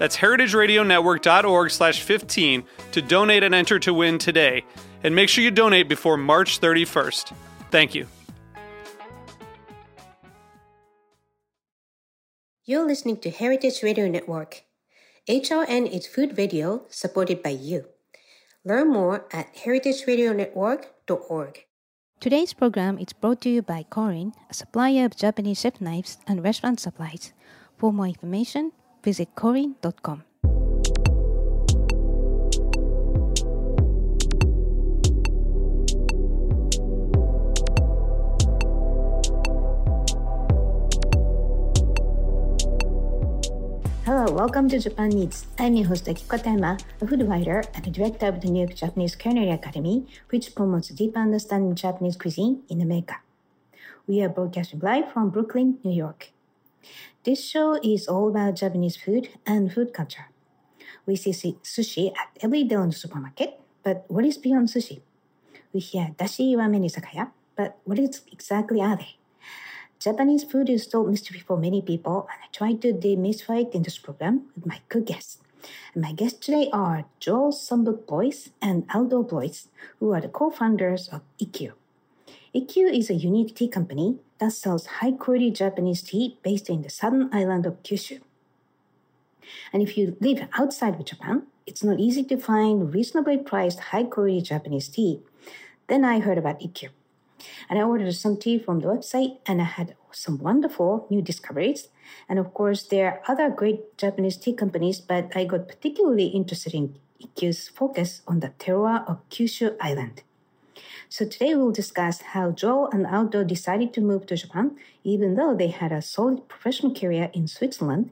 That's heritageradionetwork.org slash 15 to donate and enter to win today. And make sure you donate before March 31st. Thank you. You're listening to Heritage Radio Network. HRN is food radio supported by you. Learn more at heritageradionetwork.org. Today's program is brought to you by Korin, a supplier of Japanese chef knives and restaurant supplies. For more information, visit korin.com. Hello, welcome to Japan Eats. I'm your host Akiko Katayama, a food writer and the director of the New York Japanese Culinary Academy, which promotes deep understanding of Japanese cuisine in America. We are broadcasting live from Brooklyn, New York. This show is all about Japanese food and food culture. We see sushi at every the supermarket, but what is beyond sushi? We hear dashi ramen izakaya, but what is exactly are they? Japanese food is still mystery for many people, and I try to demystify it in this program with my good guests. And my guests today are Joelle Sambuc Bloise and Aldo Bloise, who are the co-founders of Ikkyu. Ikkyu is a unique tea company that sells high-quality Japanese tea based in the southern island of Kyushu. And if you live outside of Japan, it's not easy to find reasonably priced high-quality Japanese tea. Then I heard about Ikkyu. And I ordered some tea from the website and I had some wonderful new discoveries. And of course, there are other great Japanese tea companies, but I got particularly interested in Ikkyu's focus on the terroir of Kyushu Island. So today we'll discuss how Joe and Aldo decided to move to Japan, even though they had a solid professional career in Switzerland,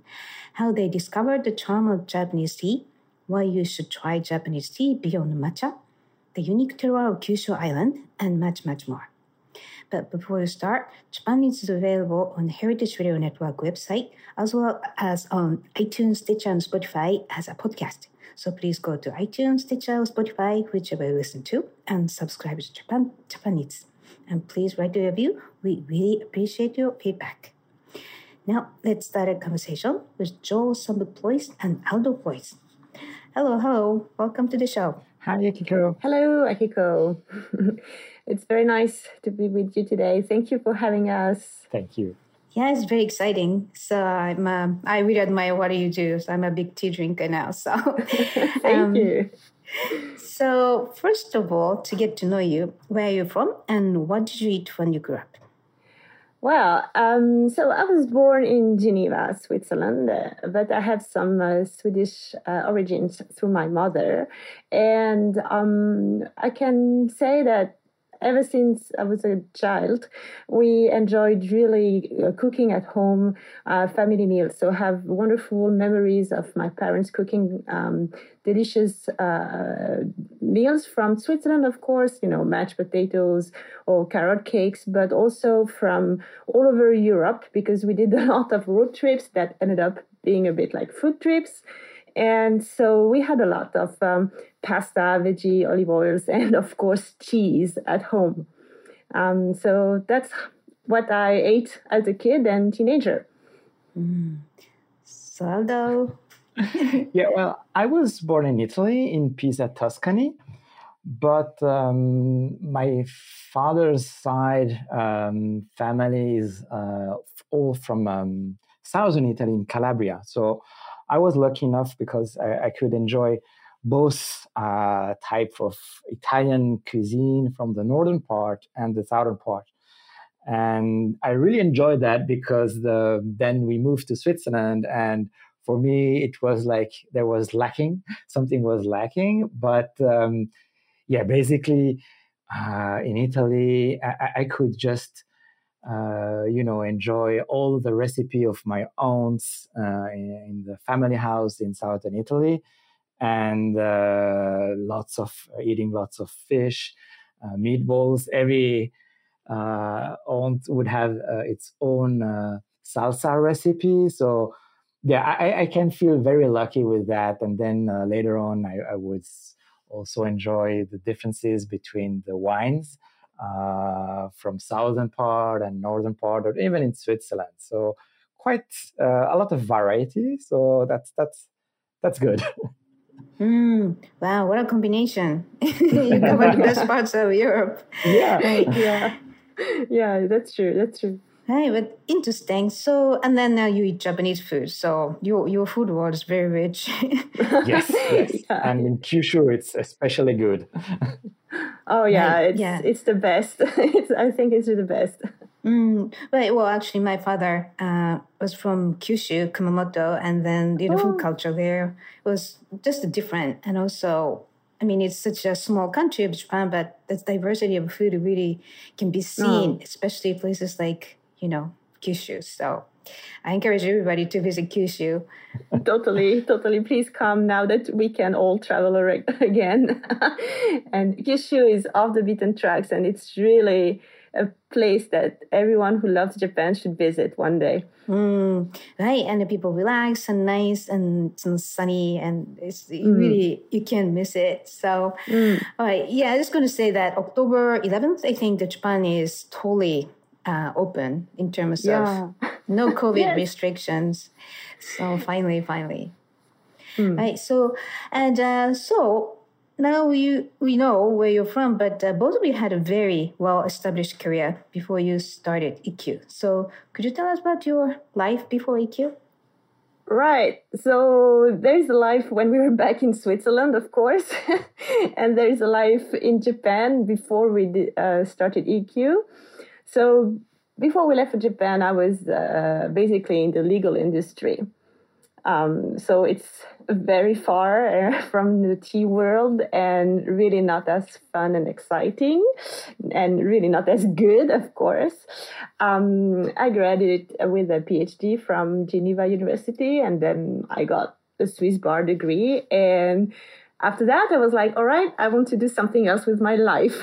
how they discovered the charm of Japanese tea, why you should try Japanese tea beyond matcha, the unique terroir of Kyushu Island, and much, much more. But before we start, Japan is available on the Heritage Radio Network website, as well as on iTunes, Stitcher, and Spotify as a podcast. So please go to iTunes, Stitcher, Spotify, whichever you listen to, and subscribe to Japan, Japan Eats. And please write a review. We really appreciate your feedback. Now, let's start a conversation with Joelle Sambuc Bloise and Aldo Bloise. Hello, hello. Welcome to the show. Hi, Akiko. Hello, Akiko. it's very nice to be with you today. Thank you for having us. Thank you. Yeah, it's very exciting. So I'm, uh, I really admire what you do. So I'm a big tea drinker now. So thank um, you. So first of all, to get to know you, where are you from, and what did you eat when you grew up? Well, um, so I was born in Geneva, Switzerland, but I have some uh, Swedish uh, origins through my mother. And um, I can say that ever since I was a child, we enjoyed really uh, cooking at home, uh, family meals. So have wonderful memories of my parents cooking um, delicious uh, meals from Switzerland, of course, you know, mashed potatoes or carrot cakes, but also from all over Europe because we did a lot of road trips that ended up being a bit like food trips. And so we had a lot of um, pasta, veggie, olive oils, and of course cheese at home. Um, so that's what I ate as a kid and teenager. Mm. Saldo. yeah, well, I was born in Italy, in Pisa, Tuscany, but um, my father's side um, family is uh, all from um, southern Italy, in Calabria. So I was lucky enough because I, I could enjoy both uh, type of Italian cuisine from the northern part and the southern part. And I really enjoyed that because the, then we moved to Switzerland and for me it was like there was lacking something was lacking but um, yeah basically uh, in italy I, I could just uh, you know enjoy all the recipe of my aunts uh, in, in, the family house in southern italy. And uh, lots of eating lots of fish uh, meatballs. Every uh, aunt would have its own salsa recipe. So yeah I, I, can feel very lucky with that. And then later on I, I would also enjoy the differences between the wines uh, from southern part and northern part, or even in Switzerland. So quite uh, a lot of variety. So that's that's that's good. Mm, wow, what a combination! you covered the best parts of Europe. Yeah, right. yeah, yeah. That's true. That's true. Hey, but interesting. So, and then now you eat Japanese food. So your your food world is very rich. yes, yes. Yeah. And in Kyushu, it's especially good. Oh yeah, right. it's yeah. it's the best. it's, I think it's the best. Mm, right. Well, actually, my father uh, was from Kyushu, Kumamoto, and then you know, oh. food culture there was just different. And also, I mean, it's such a small country of Japan, but the diversity of food really can be seen, oh. especially places like you know, Kyushu. So I encourage everybody to visit Kyushu. totally, totally. Please come now that we can all travel again. and Kyushu is off the beaten tracks, and it's really a place that everyone who loves Japan should visit one day. Mm, right, and the people relax and nice and, and sunny, and it's mm. really you can't miss it. So, mm. all right, yeah, I'm just going to say that October 11th, I think that Japan is totally uh, open in terms yeah. of no COVID yes. restrictions. So finally, finally, mm. right. So and uh, so now you we know where you're from, but uh, both of you had a very well established career before you started Ikkyu. So could you tell us about your life before Ikkyu? Right. So there's a life when we were back in Switzerland, of course, and there's a life in Japan before we uh, started Ikkyu. So before we left for Japan, I was uh, basically in the legal industry. Um, so it's very far uh, from the tea world and really not as fun and exciting and really not as good, of course. Um, I graduated with a PhD from Geneva University and then I got a Swiss bar degree and after that, I was like, all right, I want to do something else with my life.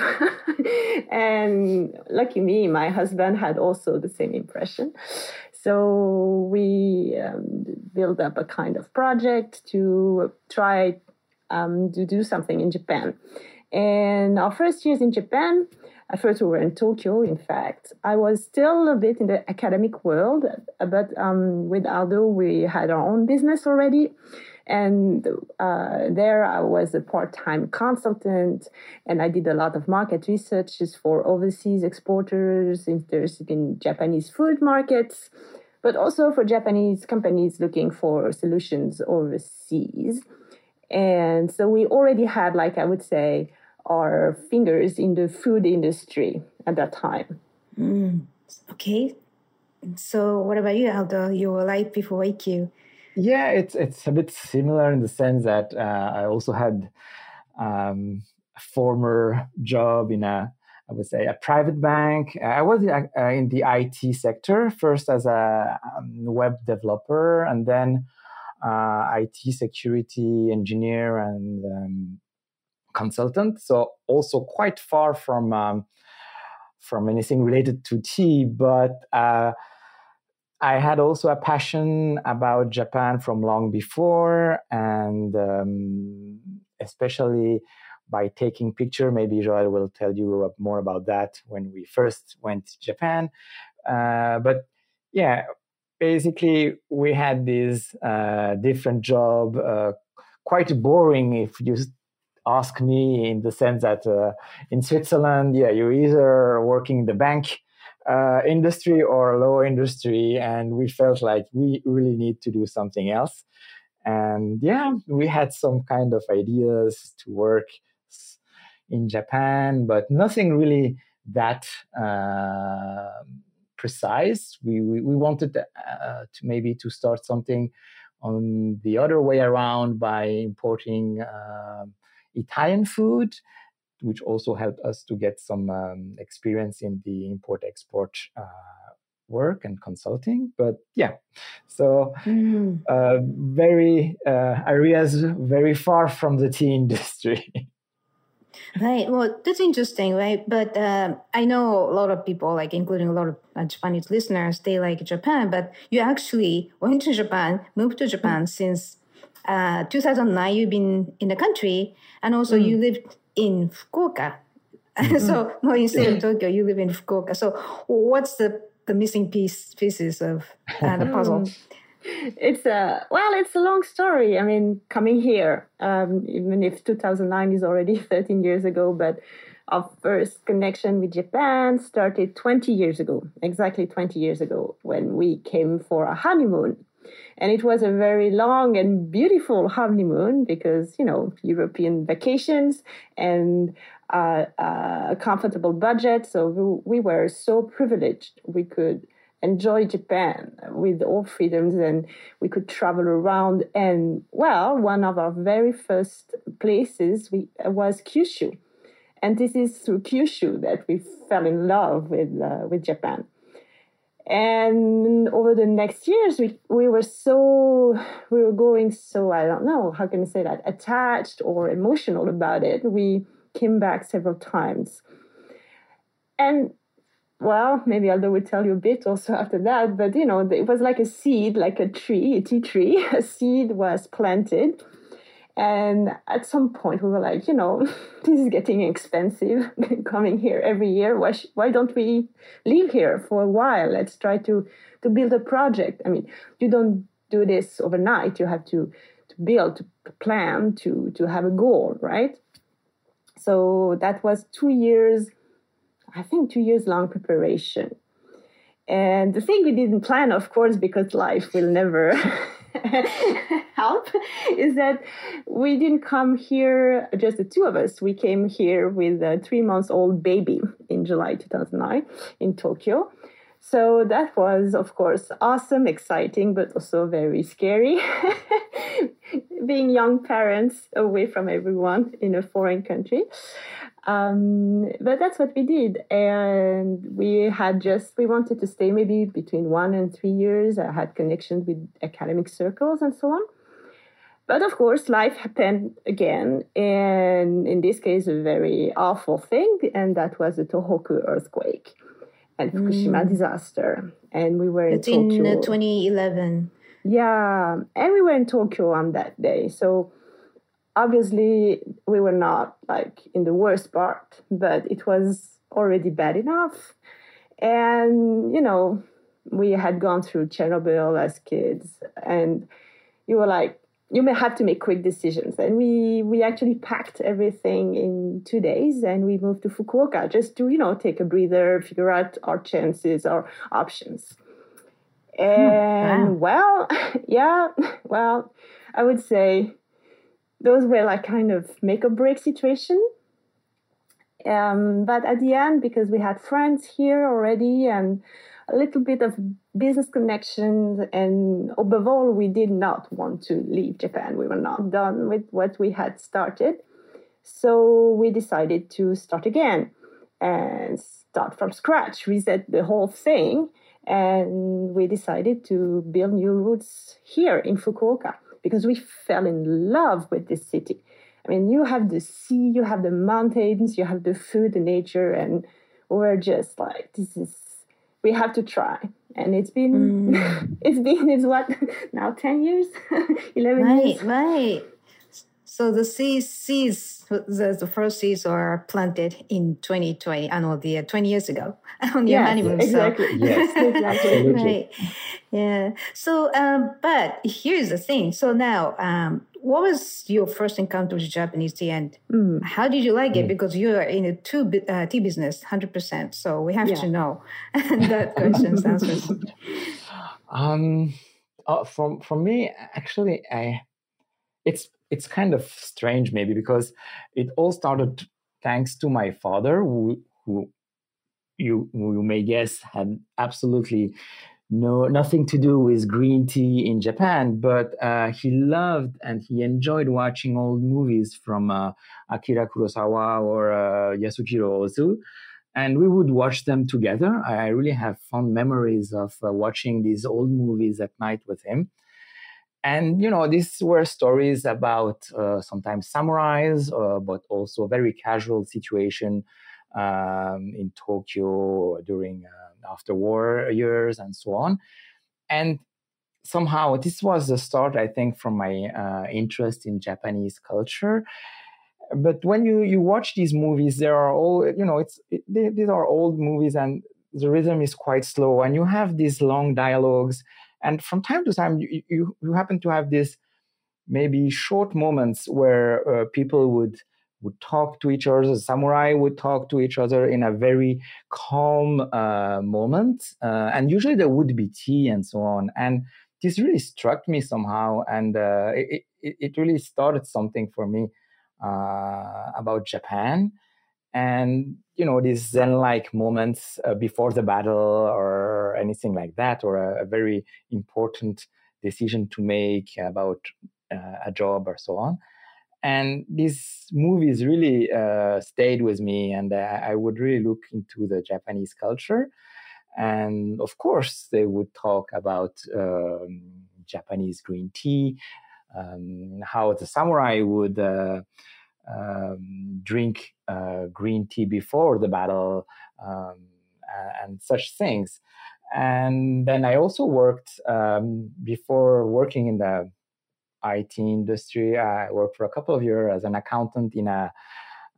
and lucky me, my husband had also the same impression. So we um, built up a kind of project to try um, to do something in Japan. And our first years in Japan, at first we were in Tokyo, in fact. I was still a bit in the academic world, but um, with Aldo, we had our own business already. And uh, there I was a part time consultant and I did a lot of market researches for overseas exporters interested in Japanese food markets, but also for Japanese companies looking for solutions overseas. And so we already had, like I would say, our fingers in the food industry at that time. Mm. Okay. So, what about you, Aldo? Your life before Ikkyu? Yeah, it's it's a bit similar in the sense that uh, I also had um, a former job in a I would say a private bank. I was uh, in the IT sector first as a um, web developer, and then uh, IT security engineer and um, consultant. So also quite far from um, from anything related to tea, but uh, I had also a passion about Japan from long before, and um, especially by taking picture. Maybe Joelle will tell you more about that when we first went to Japan. Uh, but yeah, basically we had this uh, different job, uh, quite boring if you ask me, in the sense that uh, in Switzerland, yeah, you either working in the bank uh, industry or law industry, and we felt like we really need to do something else. And yeah, we had some kind of ideas to work in Japan, but nothing really that uh, precise. We, we, we wanted uh, to maybe to start something on the other way around by importing uh, Italian food, which also helped us to get some um, experience in the import export uh, work and consulting. But yeah, so mm. uh, very uh, areas very far from the tea industry. Right. Well, that's interesting, right? But uh, I know a lot of people, like including a lot of uh, Japanese listeners, they like Japan. But you actually went to Japan, moved to Japan mm. since uh, 2009. You've been in the country, and also mm. you lived in Fukuoka. Mm-hmm. so, well, instead of Tokyo, you live in Fukuoka. So, what's the the missing piece pieces of uh, the puzzle? Mm it's a well it's a long story i mean coming here um, even if 2009 is already 13 years ago but our first connection with japan started 20 years ago exactly 20 years ago when we came for a honeymoon and it was a very long and beautiful honeymoon because you know european vacations and uh, uh, a comfortable budget so we, we were so privileged we could enjoy Japan with all freedoms and we could travel around. And well, one of our very first places we, was Kyushu. And this is through Kyushu that we fell in love with, uh, with Japan. And over the next years, we, we were so, we were going so, I don't know, how can I say that, attached or emotional about it. We came back several times. And well, maybe Aldo will tell you a bit also after that, but you know, it was like a seed, like a tree, a tea tree. A seed was planted. And at some point, we were like, you know, this is getting expensive coming here every year. Why, sh- why don't we live here for a while? Let's try to, to build a project. I mean, you don't do this overnight. You have to, to build, to plan, to, to have a goal, right? So that was two years I think, two years long preparation. And the thing we didn't plan, of course, because life will never help, is that we didn't come here, just the two of us. We came here with a three months old baby in July 2009 in Tokyo. So that was, of course, awesome, exciting, but also very scary. Being young parents away from everyone in a foreign country. Um, but that's what we did. And we had just, we wanted to stay maybe between one and three years. I had connections with academic circles and so on. But of course, life happened again. And in this case, a very awful thing. And that was the Tohoku earthquake and Fukushima mm. disaster. And we were it's in Tokyo. in 2011. Yeah. And we were in Tokyo on that day. So, obviously we were not like in the worst part but it was already bad enough. And you know we had gone through chernobyl as kids and you were like you may have to make quick decisions. And we we actually packed everything in two days and we moved to fukuoka. Just to you know take a breather figure out our chances our options. Hmm, and wow. well yeah well i would say those were like kind of make or break situation. Um, but at the end, because we had friends here already and a little bit of business connections, and above all, we did not want to leave Japan. We were not done with what we had started. So we decided to start again and start from scratch, reset the whole thing. And we decided to build new roots here in Fukuoka because we fell in love with this city. I mean, you have the sea, you have the mountains, you have the food, the nature, and we're just like, this is, we have to try. And it's been, mm. it's been, it's what, now 10 years, 11 right, years. Right, right. So the sea seeds, the, the first seeds are planted in 2020, I know, the uh, 20 years ago on your yes, honeymoon. Exactly. So. Yes, exactly. right. Yeah. So, um, but here's the thing. So now, um, what was your first encounter with Japanese tea, and mm. how did you like it? Mm. Because you are in a tea, uh, tea business, hundred percent. So we have yeah. to know that question's answers. Um, uh, from from me, actually, I it's it's kind of strange maybe because it all started thanks to my father who who you you may guess had absolutely no nothing to do with green tea in Japan, but uh, he loved and he enjoyed watching old movies from uh, Akira Kurosawa or uh, Yasujiro Ozu, and we would watch them together. I really have fond memories of uh, watching these old movies at night with him. And you know, these were stories about uh, sometimes samurais, uh, but also a very casual situation um, in Tokyo during uh, after war years and so on. And somehow this was the start, I think, from my uh, interest in Japanese culture. But when you, you watch these movies, there are all, you know, it's it, they, these are old movies and the rhythm is quite slow and you have these long dialogues. And from time to time, you, you, you happen to have these maybe short moments where uh, people would would talk to each other. The samurai would talk to each other in a very calm uh, moment, uh, and usually there would be tea and so on. And this really struck me somehow, and uh, it, it, it, really started something for me uh, about Japan. And you know these Zen-like moments uh, before the battle, or anything like that, or a, a very important decision to make about uh, a job or so on. And these movies really uh, stayed with me and i would really look into the japanese culture. And of course they would talk about um, japanese green tea um, how the samurai would uh, um, drink uh, green tea before the battle um, and such things and then i also worked um, before working in the IT industry. I worked for a couple of years as an accountant in a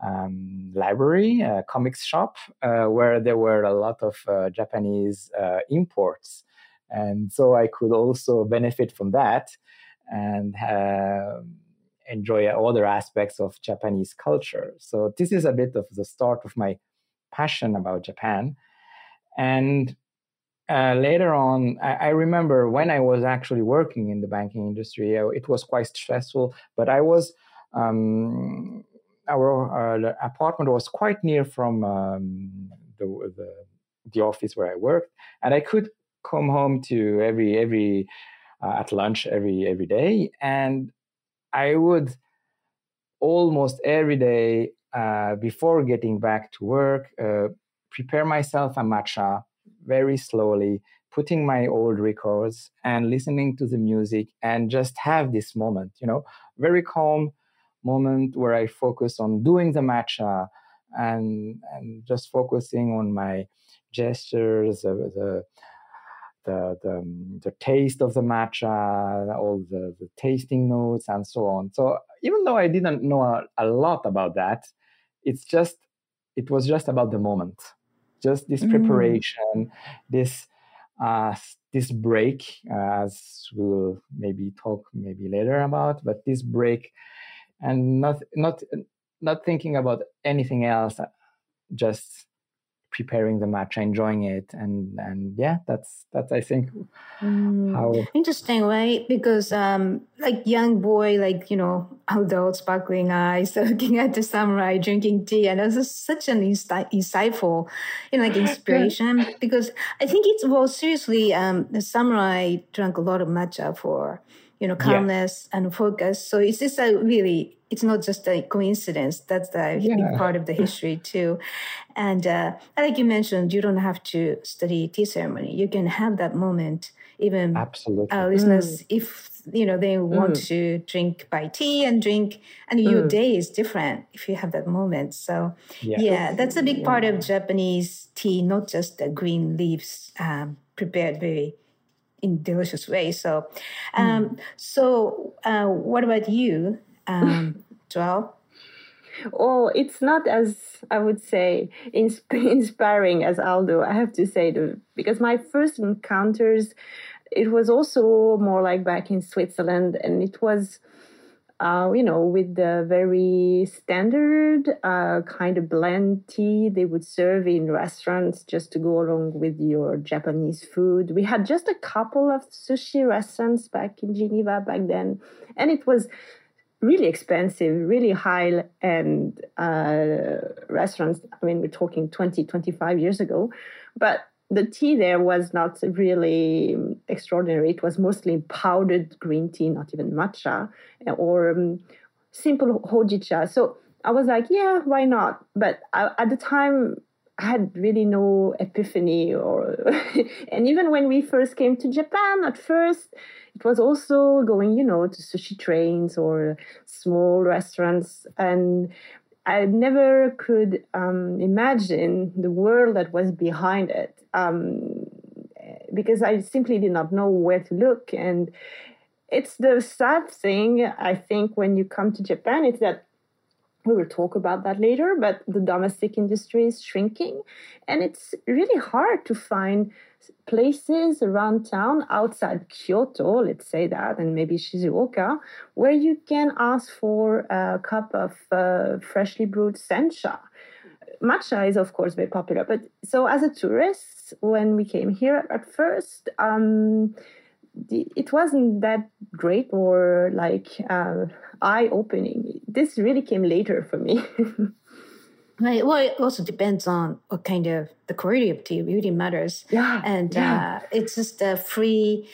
um, library, a comics shop, uh, where there were a lot of uh, Japanese uh, imports. And so I could also benefit from that and enjoy other aspects of Japanese culture. So this is a bit of the start of my passion about Japan. And uh, later on, I, I, remember when I was actually working in the banking industry, uh, it was quite stressful, but I was, um, our uh, apartment was quite near from um, the, the, the, office where I worked, and I could come home to every, every, uh, at lunch every, every day. And I would almost every day uh, before getting back to work, uh, prepare myself a matcha very slowly, putting my old records and listening to the music and just have this moment, you know, very calm moment where I focus on doing the matcha and and just focusing on my gestures, the the the, the, the taste of the matcha, all the, the tasting notes, and so on. So even though I didn't know a, a lot about that, it's just it was just about the moment just this mm. preparation, mm. this uh, this break, uh, as we will maybe talk maybe later about, but this break, and not not not thinking about anything else, just preparing the match, enjoying it, and and yeah, that's that's I think mm, how interesting, right? Because um, like young boy, like you know, adult sparkling eyes, looking at the samurai drinking tea, and this is such an insi- insightful, you know, like inspiration. because I think it's well, seriously, um, the samurai drank a lot of matcha for you know calmness yeah. and focus. So it's just a really it's not just a coincidence. That's the yeah. big part of the history too. And uh, like you mentioned, you don't have to study tea ceremony. You can have that moment. Even absolutely, uh, listeners, mm. if you know they want mm. to drink by tea and drink, and your mm. day is different if you have that moment. So yeah, yeah that's a big yeah. part of Japanese tea, not just the green leaves um, prepared very in delicious way. So, um, mm. so uh, what about you? Um, Joelle? Well, it's not as I would say inspiring as Aldo. I have to say, because my first encounters, it was also more like back in Switzerland, and it was, uh, you know, with the very standard uh, kind of blend tea they would serve in restaurants just to go along with your Japanese food. We had just a couple of sushi restaurants back in Geneva back then, and it was really expensive, really high end uh, restaurants. I mean, we're talking 20, 25 years ago. But the tea there was not really extraordinary. It was mostly powdered green tea, not even matcha, or um, simple hojicha. So I was like, yeah, why not? But I, at the time, I had really no epiphany or and even when we first came to Japan at first it was also going you know to sushi trains or small restaurants and I never could um, imagine the world that was behind it um, because I simply did not know where to look. And it's the sad thing I think when you come to Japan it's that we will talk about that later, but the domestic industry is shrinking. And it's really hard to find places around town outside Kyoto, let's say that, and maybe Shizuoka, where you can ask for a cup of uh, freshly brewed sencha. Matcha is, of course, very popular. But so, as a tourist, when we came here at first, um, it wasn't that great or like uh, eye opening. This really came later for me. Right. Well, it also depends on what kind of the quality of tea really matters. Yeah. And yeah. Uh, it's just a free,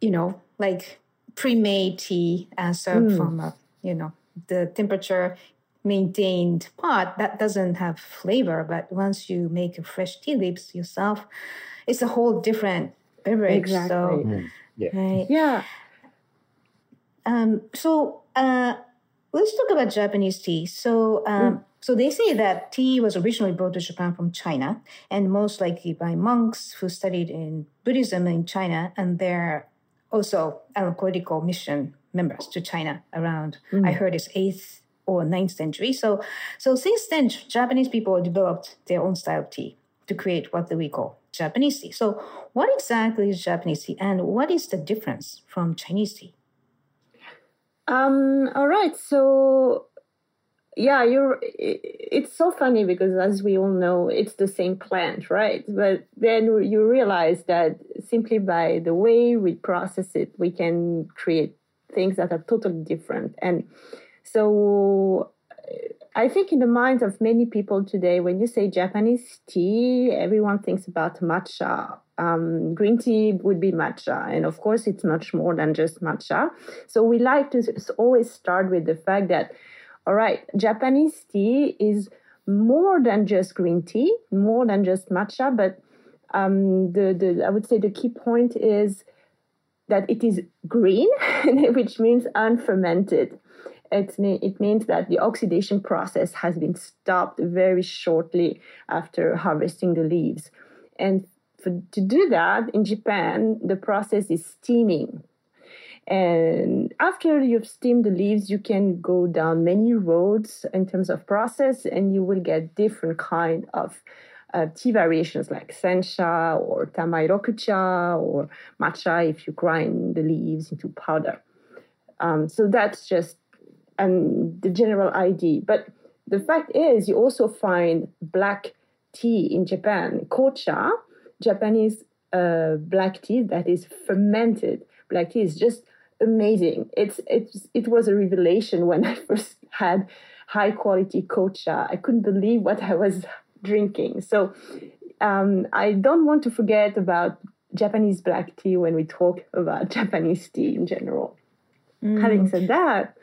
you know, like pre-made tea and served mm. from a, you know, the temperature maintained pot that doesn't have flavor. But once you make a fresh tea leaves yourself, it's a whole different beverage. Exactly. So, mm. Yeah. Right. Yeah. Um, so uh, let's talk about Japanese tea. So um, mm. so they say that tea was originally brought to Japan from China, and most likely by monks who studied in Buddhism in China, and they're also political mission members to China around. Mm. I heard it's eighth or ninth century. So so since then, Japanese people developed their own style of tea to create what we call Japanese tea. So, what exactly is Japanese tea, and what is the difference from Chinese tea? Um, all right. So, yeah, you're. It's so funny because, as we all know, it's the same plant, right? But then you realize that simply by the way we process it, we can create things that are totally different. And so, I think in the minds of many people today, when you say Japanese tea, everyone thinks about matcha. Um, green tea would be matcha. And of course, it's much more than just matcha. So we like to always start with the fact that, all right, Japanese tea is more than just green tea, more than just matcha. But um, the, the, I would say the key point is that it is green, which means unfermented it, it means that the oxidation process has been stopped very shortly after harvesting the leaves. And for, to do that in Japan, the process is steaming. And after you've steamed the leaves, you can go down many roads in terms of process, and you will get different kind of uh, tea variations like sencha or tamaryokucha or matcha if you grind the leaves into powder. Um, so that's just and the general ID. But the fact is, you also find black tea in Japan, kocha, Japanese uh, black tea that is fermented. Black tea is just amazing. It's it's it was a revelation when I first had high quality kocha. I couldn't believe what I was drinking. So um, I don't want to forget about Japanese black tea when we talk about Japanese tea in general. Mm. Having said that,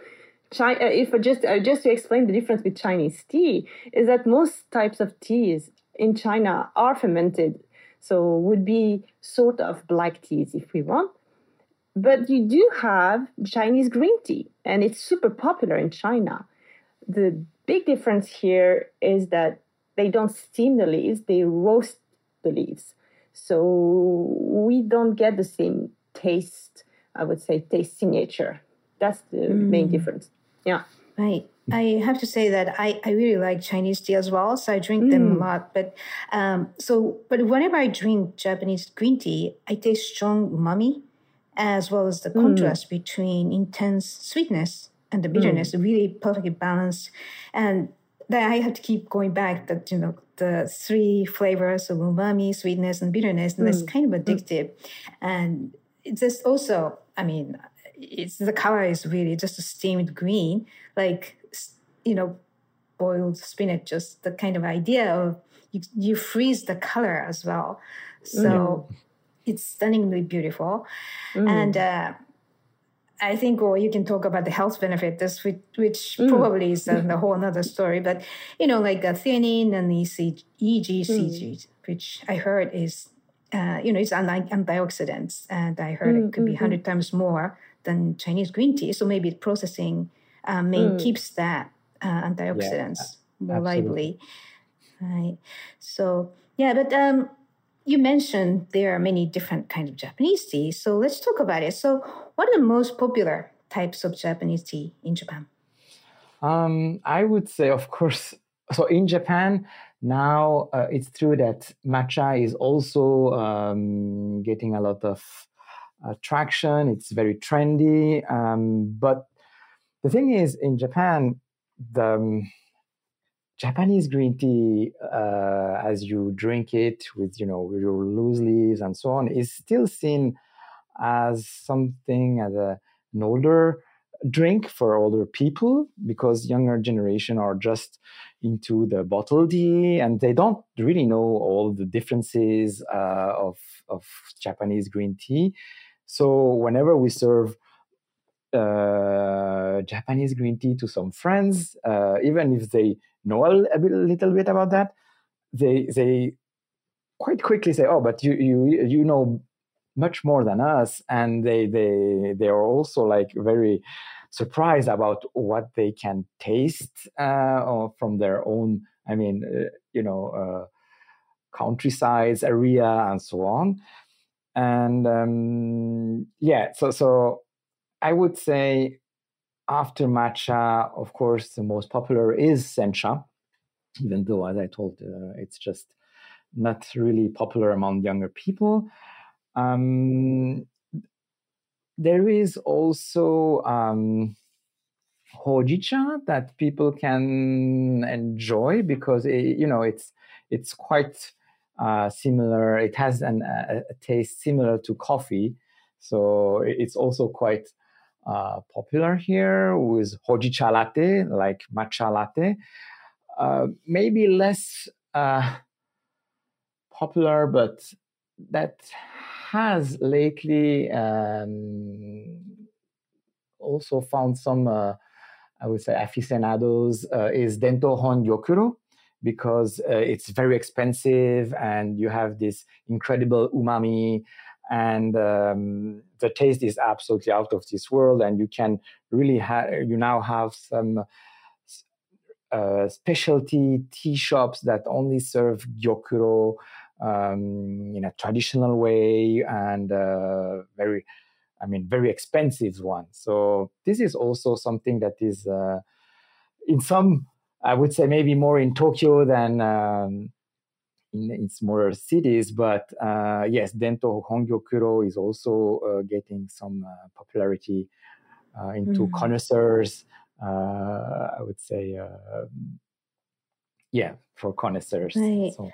China, uh, if I just uh, just to explain the difference with Chinese tea is that most types of teas in China are fermented, so would be sort of black teas if we want. But you do have Chinese green tea, and it's super popular in China. The big difference here is that they don't steam the leaves; they roast the leaves. So we don't get the same taste. I would say taste signature. That's the mm. main difference. Yeah. Right. I have to say that I, I really like Chinese tea as well, so I drink mm. them a lot. But um, so but whenever I drink Japanese green tea, I taste strong umami, as well as the mm. contrast between intense sweetness and the bitterness, mm. really perfectly balanced. And that I have to keep going back that you know the three flavors of umami, sweetness, and bitterness, and that's mm. kind of mm. addictive. And it's just also, I mean, it's the color is really just a steamed green, like you know, boiled spinach. Just the kind of idea of you, you freeze the color as well, so mm. it's stunningly beautiful, mm. and. Uh, I think, or you can talk about the health benefit, this which, which mm. probably is a, a, whole another story. But you know, like a theanine and EC, EGCG, mm. which I heard is, uh, you know, it's unlike antioxidants, and I heard mm, it could be mm, hundred times more than Chinese green tea. So maybe processing uh, main mm. keeps that uh, antioxidants yeah, more lively, right? So yeah, but um, you mentioned there are many different kinds of Japanese tea. So let's talk about it. So, what are the most popular types of Japanese tea in Japan? Um, I would say, of course, so in Japan now uh, it's true that matcha is also um, getting a lot of uh, traction. It's very trendy, um, but the thing is, in Japan, the um, Japanese green tea, uh, as you drink it with you know your loose leaves and so on, is still seen as something as a, an older drink for older people because younger generation are just into the bottled tea and they don't really know all the differences uh, of of Japanese green tea. So whenever we serve uh, Japanese green tea to some friends, uh, even if they know a, bit, little bit about that, they they quite quickly say, "Oh, but you you you know much more than us," and they they they are also like very surprised about what they can taste uh, from their own. I mean, uh, you know, uh, countrysides area and so on. And um, yeah, so so I would say after matcha, of course, the most popular is sencha, even though, as I told, uh, it's just not really popular among younger people. Um, there is also um, hojicha that people can enjoy because it, you know it's it's quite uh, similar. It has an, a, a, taste similar to coffee, so it's also quite uh, popular here with hojicha latte, like matcha latte. Uh, maybe less uh, popular, but that has lately um, also found some, uh, I would say, aficionados is Dento Hon Gyokuro because uh, it's very expensive and you have this incredible umami and um, the taste is absolutely out of this world and you can really have you now have some uh, specialty tea shops that only serve gyokuro um, in a traditional way and uh, very i mean very expensive one. So this is also something that is uh, in some i would say maybe more in tokyo than um, in, in smaller cities. But uh, yes, Dento Hongyokuro is also uh, getting some uh, popularity uh, into mm. connoisseurs. Uh, I would say, yeah, for connoisseurs. Right. So.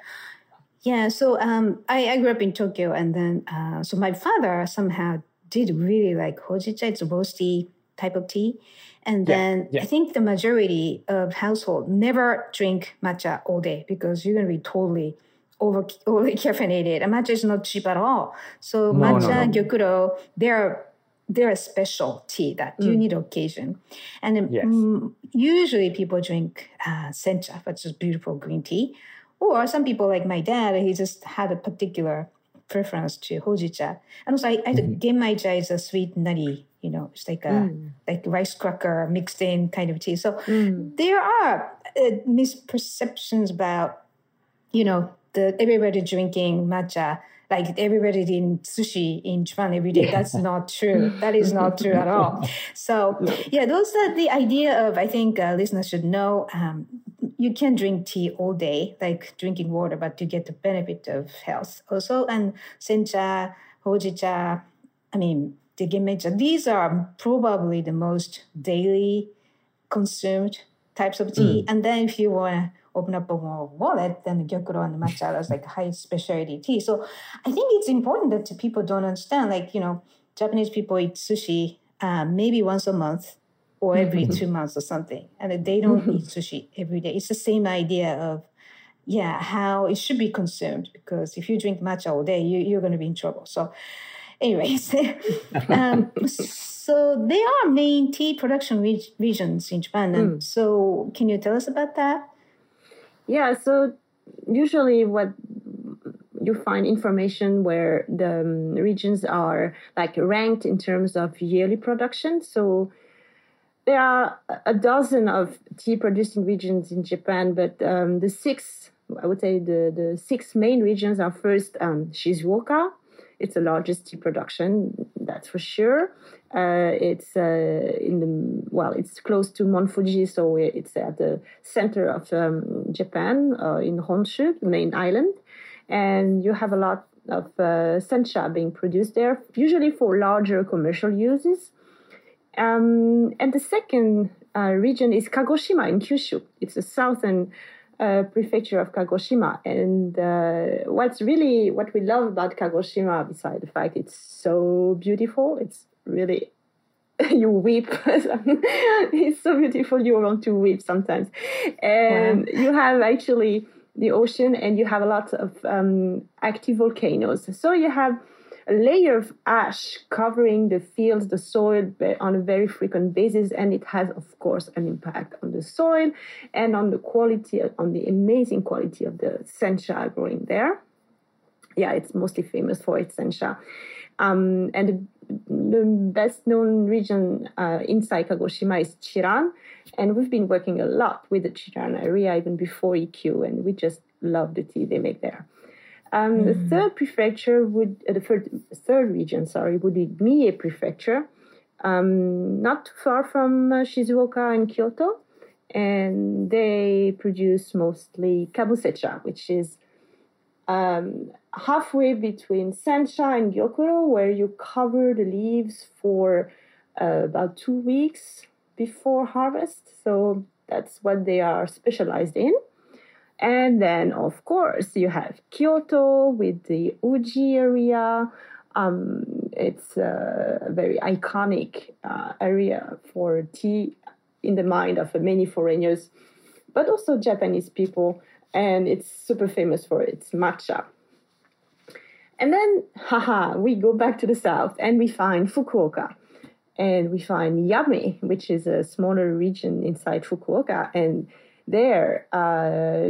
Yeah, so um, I, I grew up in Tokyo, and then so my father somehow did really like hojicha. It's roasty type of tea. And then yeah. I think the majority of household never drink matcha all day because you're going to be totally over overly caffeinated. And matcha is not cheap at all. So no, matcha, no, no. gyokuro, they're they're a special tea that mm. you need occasion. And yes. um, usually people drink uh, sencha, which is beautiful green tea. Or some people like my dad, he just had a particular preference to hojicha. And also I, I mm-hmm. genmaicha is a sweet nutty you know it's like a mm. like rice cracker mixed in kind of tea so mm. there are uh, misperceptions about you know the everybody drinking matcha like everybody in sushi in Japan every day. Yeah. That's not true. That is not true at all. So yeah, those are the idea of I think uh, listeners should know. Um, you can drink tea all day, like drinking water, but to get the benefit of health also. And sencha, hojicha, I mean, the genmaicha. These are probably the most daily consumed types of tea. Mm. And then if you want to open up a wallet, then gyokuro and matcha is like high specialty tea. So I think it's important that people don't understand, like, you know, Japanese people eat sushi uh, maybe once a month or every two months or something. And they don't eat sushi every day. It's the same idea of, yeah, how it should be consumed. Because if you drink matcha all day, you, you're going to be in trouble. So, anyways, um, so there are main tea production reg- regions in Japan. And Mm. so, can you tell us about that? Yeah, so usually what you find information where the um, regions are like ranked in terms of yearly production. So there are a dozen of tea producing regions in Japan, but um, the six, I would say the, the six main regions are first um, Shizuoka. It's the largest tea production, that's for sure. Uh, it's uh, in the well, it's close to Mount Fuji, so it's at the center of um, Japan uh, in Honshu, the main island, and you have a lot of uh, sencha being produced there, usually for larger commercial uses. Um, and the second uh, region is Kagoshima in Kyushu. It's the southern uh, prefecture of Kagoshima. And uh, what's really what we love about Kagoshima, beside the fact it's so beautiful, it's really you weep. it's so beautiful. You want to weep sometimes, and you have actually the ocean, and you have a lot of um, active volcanoes. So you have a layer of ash covering the fields, the soil on a very frequent basis, and it has, of course, an impact on the soil and on the quality, on the amazing quality of the sencha growing there. Yeah, it's mostly famous for its sencha. Um, and the, the best known region uh, inside Kagoshima is Chiran. And we've been working a lot with the Chiran area even before Ikkyu, and we just love the tea they make there. Um, The third prefecture would, uh, the third, third region, sorry, would be Mie Prefecture, um, not too far from uh, Shizuoka and Kyoto. And they produce mostly kabusecha, which is um, halfway between sencha and gyokuro, where you cover the leaves for uh, about two weeks before harvest. So that's what they are specialized in. And then, of course, you have Kyoto with the Uji area. Um, it's a very iconic uh, area for tea in the mind of many foreigners, but also Japanese people. And it's super famous for its matcha. And then, haha, we go back to the south and we find Fukuoka. And we find Yame, which is a smaller region inside Fukuoka. And there, uh,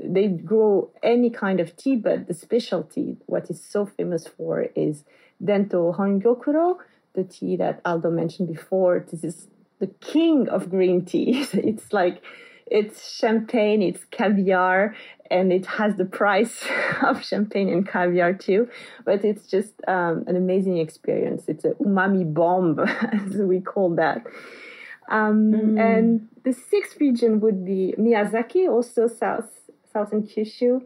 they grow any kind of tea, but the specialty, what is so famous for, is Dento Hongyokuro, the tea that Aldo mentioned before. This is the king of green tea. it's like it's champagne, it's caviar, and it has the price of champagne and caviar too. But it's just um, an amazing experience. It's a umami bomb, as we call that. Um, And the sixth region would be Miyazaki, also south southern Kyushu.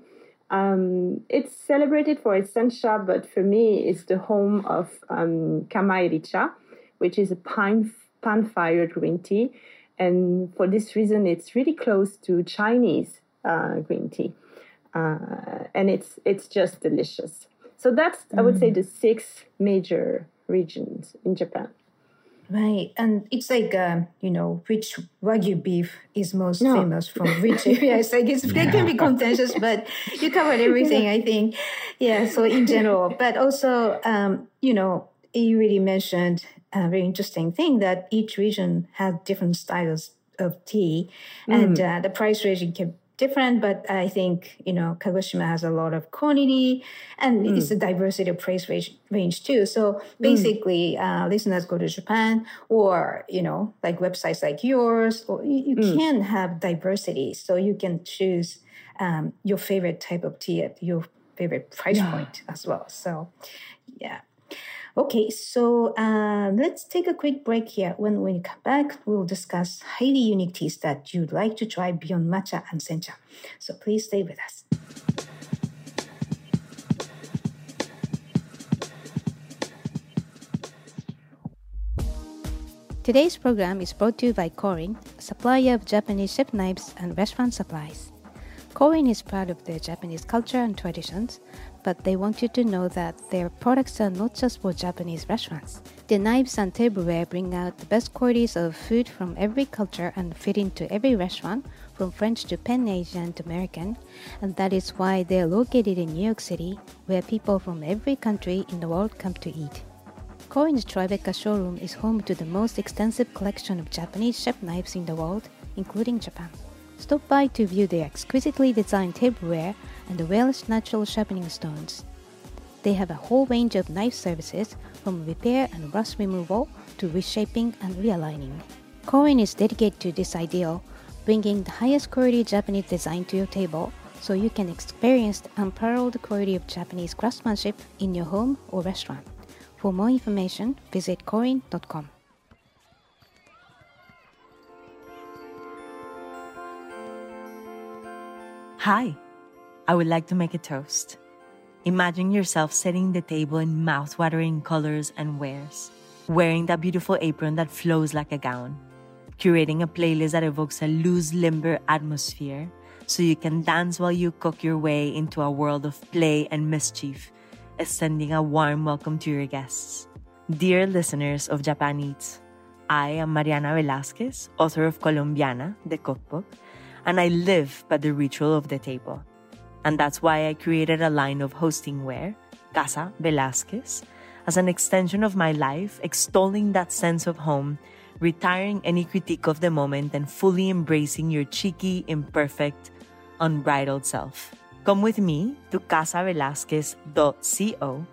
Um, it's celebrated for its sencha, but for me, it's the home of um, kamairicha, which is a pine pan-fired green tea. And for this reason, it's really close to Chinese uh, green tea, uh, and it's it's just delicious. So that's I would say the six major regions in Japan. Right. And it's like, um, you know, which Wagyu beef is most No. famous from which area. It's like, it's, they can be contentious, but you covered everything, I think. Yeah. So in general, but also, um, you know, you really mentioned a very interesting thing that each region has different styles of tea and uh, the price range can different, but I think, you know, Kagoshima has a lot of quantity and it's a diversity of price range, range too. So basically, uh, listeners go to Japan or, you know, like websites like yours, or you, you can have diversity. So you can choose um, your favorite type of tea at your favorite price point as well. So, yeah. Okay, so uh, let's take a quick break here. When we come back, we'll discuss highly unique teas that you'd like to try beyond matcha and sencha. So please stay with us. Today's program is brought to you by Korin, a supplier of Japanese chef knives and restaurant supplies. Korin is proud of their Japanese culture and traditions, but they want you to know that their products are not just for Japanese restaurants. Their knives and tableware bring out the best qualities of food from every culture and fit into every restaurant, from French to Pan Asian to American, and that is why they are located in New York City, where people from every country in the world come to eat. Korin's Tribeca showroom is home to the most extensive collection of Japanese chef knives in the world, including Japan. Stop by to view their exquisitely designed tableware and the Welsh natural sharpening stones. They have a whole range of knife services from repair and rust removal to reshaping and realigning. Korin is dedicated to this ideal, bringing the highest quality Japanese design to your table so you can experience the unparalleled quality of Japanese craftsmanship in your home or restaurant. For more information, visit korin.com. Hi, I would like to make a toast. Imagine yourself setting the table in mouth-watering colors and wares, wearing that beautiful apron that flows like a gown, curating a playlist that evokes a loose, limber atmosphere so you can dance while you cook your way into a world of play and mischief, extending a warm welcome to your guests. Dear listeners of Japan Eats, I am Mariana Velasquez, author of Colombiana, the cookbook, and I live by the ritual of the table. And that's why I created a line of hosting wear, Casa Velasquez, as an extension of my life, extolling that sense of home, retiring any critique of the moment, and fully embracing your cheeky, imperfect, unbridled self. Come with me to casavelasquez.co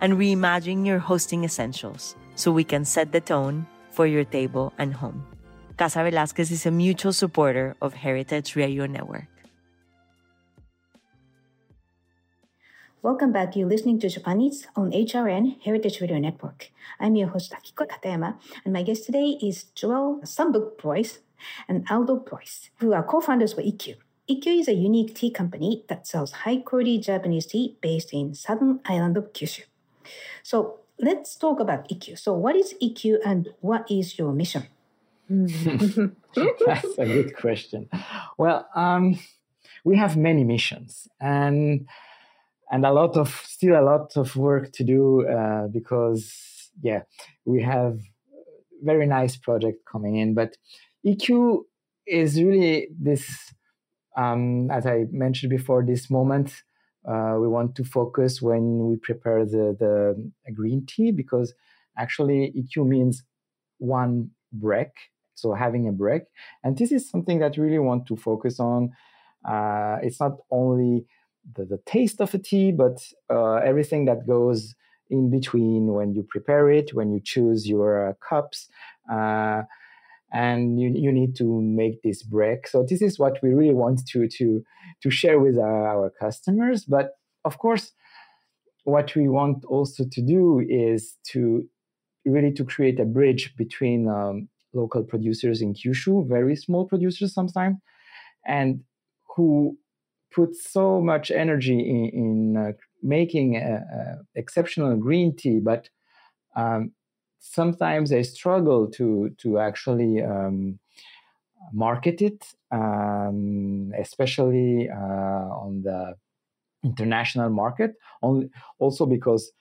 and reimagine your hosting essentials so we can set the tone for your table and home. Casa Velasquez is a mutual supporter of Heritage Radio Network. Welcome back. You're listening to Japan Eats on HRN Heritage Radio Network. I'm your host Akiko Katayama, and my guest today is Joelle Sambuc Bloise and Aldo Bloise, who are co-founders for Ikkyu. Ikkyu is a unique tea company that sells high-quality Japanese tea based in southern island of Kyushu. So let's talk about Ikkyu. So what is Ikkyu and what is your mission? That's a good question. Well, um, we have many missions and and a lot of still a lot of work to do uh, because yeah, we have very nice project coming in. But Ikkyu is really this, um, as I mentioned before, this moment uh, we want to focus when we prepare the the green tea because actually Ikkyu means one break so having a break and this is something that we really want to focus on uh, it's not only the, the taste of a tea but uh, everything that goes in between when you prepare it when you choose your uh, cups uh, and you, you need to make this break. So this is what we really want to to to share with our, our customers. But of course what we want also to do is to really to create a bridge between um, local producers in Kyushu, very small producers sometimes, and who put so much energy in, in uh, making a, a exceptional green tea, but um, sometimes I struggle to to actually um, market it, um, especially uh, on the international market. Only also because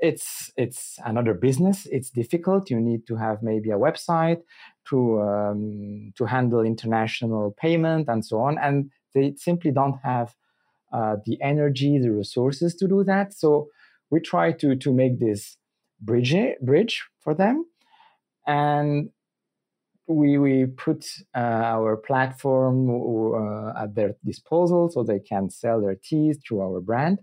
it's it's another business it's difficult you need to have maybe a website to um, to handle international payment and so on and they simply don't have uh, the energy the resources to do that. So we try to to make this bridge bridge for them. And we we put uh, our platform uh, at their disposal so they can sell their teas through our brand.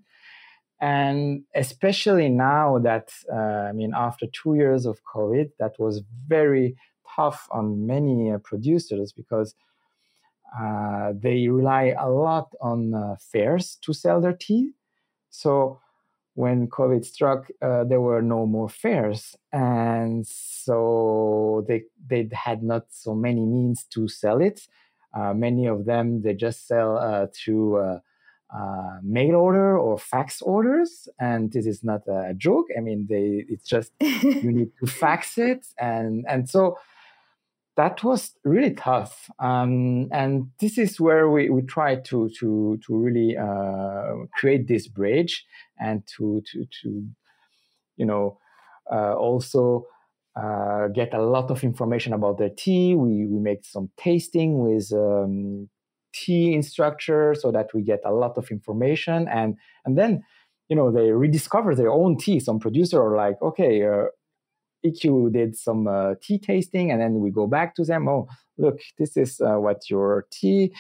And especially now that uh, i mean after two years of covid that was very tough on many uh, producers because uh, they rely a lot on uh, fairs to sell their tea. So when covid struck uh, there were no more fairs and so they they had not so many means to sell it. Uh, many of them they just sell through uh, mail order or fax orders. And this is not a joke. I mean they it's just you need to fax it. And and so that was really tough. Um, and this is where we, we try to to to really uh, create this bridge and to to to you know uh, also uh, get a lot of information about their tea. We we make some tasting with um, tea instructor so that we get a lot of information and and then you know they rediscover their own tea. Some producer are like, okay, uh, Ikkyu did some uh, tea tasting, and then we go back to them. Oh, look, this is uh, what your tea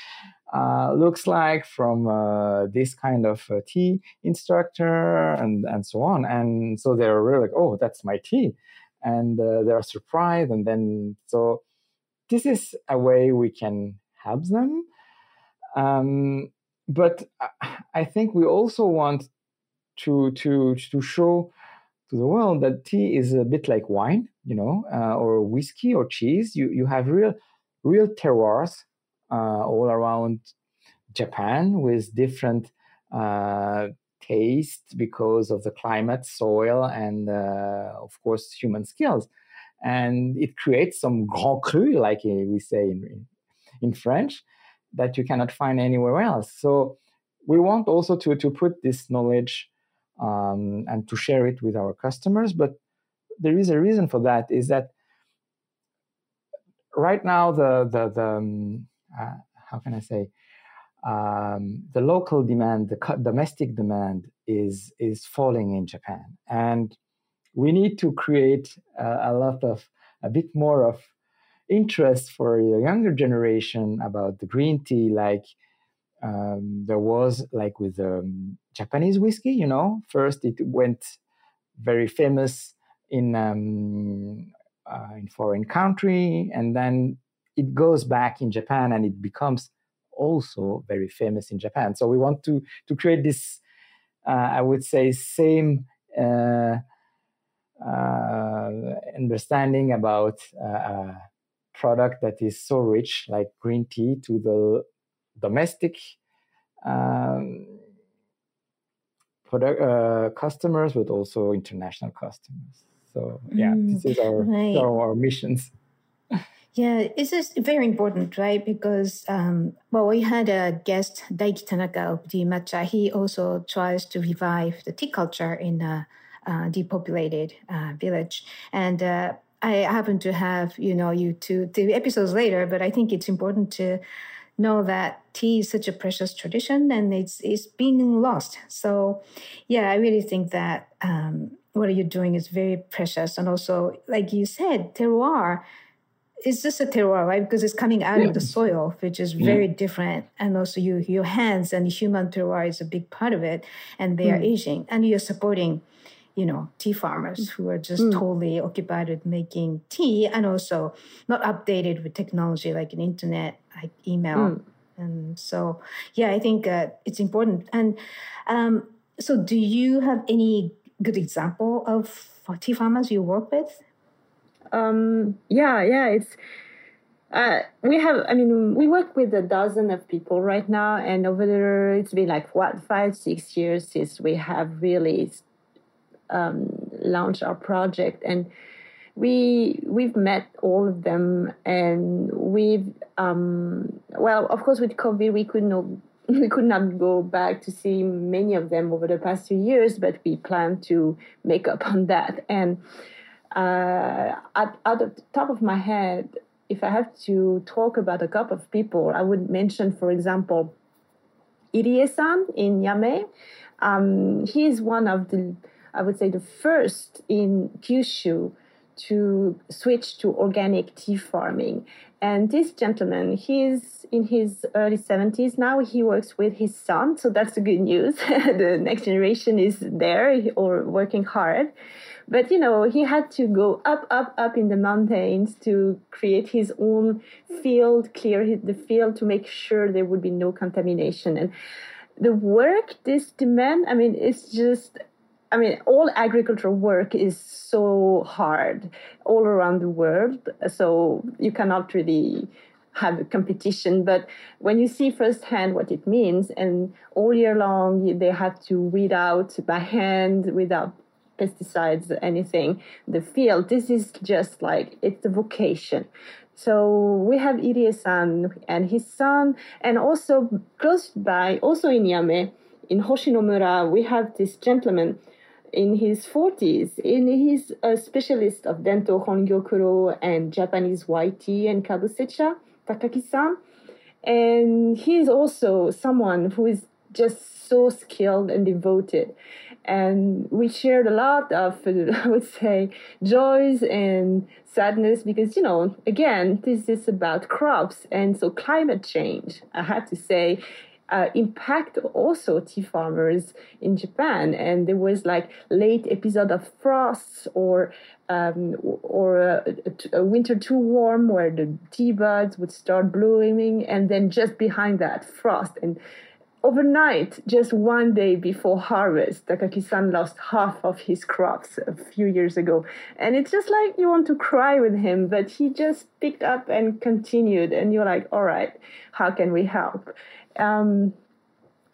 uh, looks like from uh, this kind of uh, tea instructor, and and so on. And so they're really like, oh, that's my tea, and uh, they're surprised. And then so this is a way we can help them. Um, but I think we also want to to to show to the world that tea is a bit like wine, you know, uh, or whiskey or cheese. You you have real real terroirs uh, all around Japan with different uh, tastes because of the climate, soil, and uh, of course human skills, and it creates some grand cru, like we say in in French, that you cannot find anywhere else. So we want also to to put this knowledge um, and to share it with our customers. But there is a reason for that. Is that right now the the, the um, uh, how can I say um, the local demand, the domestic demand is is falling in Japan, and we need to create a lot of a bit more of interest for the younger generation about the green tea, like um, there was like with um, Japanese whiskey, you know, first it went very famous in um, uh, in foreign country, and then it goes back in Japan and it becomes also very famous in Japan. So we want to to create this, uh, I would say, same. Uh, uh understanding about uh, a product that is so rich like green tea to the domestic um, product uh, customers, but also international customers. So yeah, mm, this is our right. our, missions. Yeah, it's just very important, right? Because um, well, we had a guest, Daiki Tanaka of D:matcha. He also tries to revive the tea culture in a, a depopulated uh, village, and uh, I happen to have you know you two two episodes later, but I think it's important to know that tea is such a precious tradition and it's it's being lost. So, yeah, I really think that um, what you're doing is very precious, and also, like you said, terroir is just a terroir, right? Because it's coming out yeah. of the soil, which is very yeah. different. And also, you, your hands and human terroir is a big part of it, and they mm. are aging, and you're supporting you know, tea farmers who are just mm. totally occupied with making tea and also not updated with technology like an internet, like email. Mm. And so, yeah, I think uh, it's important. And um, so, do you have any good example of tea farmers you work with? Um, yeah, yeah, it's. Uh, we have, I mean, we work with a dozen of people right now, and over there, it's been like what five, six years since we have really um, launch our project and we we've met all of them and we've um, well of course with covid we could not we could not go back to see many of them over the past few years but we plan to make up on that. And uh, at the top of my head if i have to talk about a couple of people i would mention for example irie-san in yame. Um, he is one of the I would say, the first in Kyushu to switch to organic tea farming. And this gentleman, he's in his early 70s now. He works with his son, so that's the good news. the next generation is there or working hard. But you know, he had to go up, up, up in the mountains to create his own field, clear the field to make sure there would be no contamination. And the work this demand, I mean, it's just I mean, all agricultural work is so hard all around the world. So you cannot really have a competition. But when you see firsthand what it means, and all year long they have to weed out by hand without pesticides, anything, the field, this is just like it's a vocation So we have Irie-san and his son, and also close by, also in Yame, in Hoshinomura, we have this gentleman in his 40s. And he's a specialist of Dento Hongyokuro and Japanese white tea and kabusecha, Takaki-san. And he is also someone who is just so skilled and devoted. And we shared a lot of, I would say, joys and sadness because, you know, again, this is about crops. And so climate change, I have to say, uh, impact also tea farmers in Japan. And there was like late episode of frosts or um, or a, a, winter too warm where the tea buds would start blooming, and then just behind that frost and overnight, just one day before harvest, Takaki-san lost half of his crops a few years ago. And it's just like you want to cry with him, but he just picked up and continued. And you're like, all right, how can we help? Um,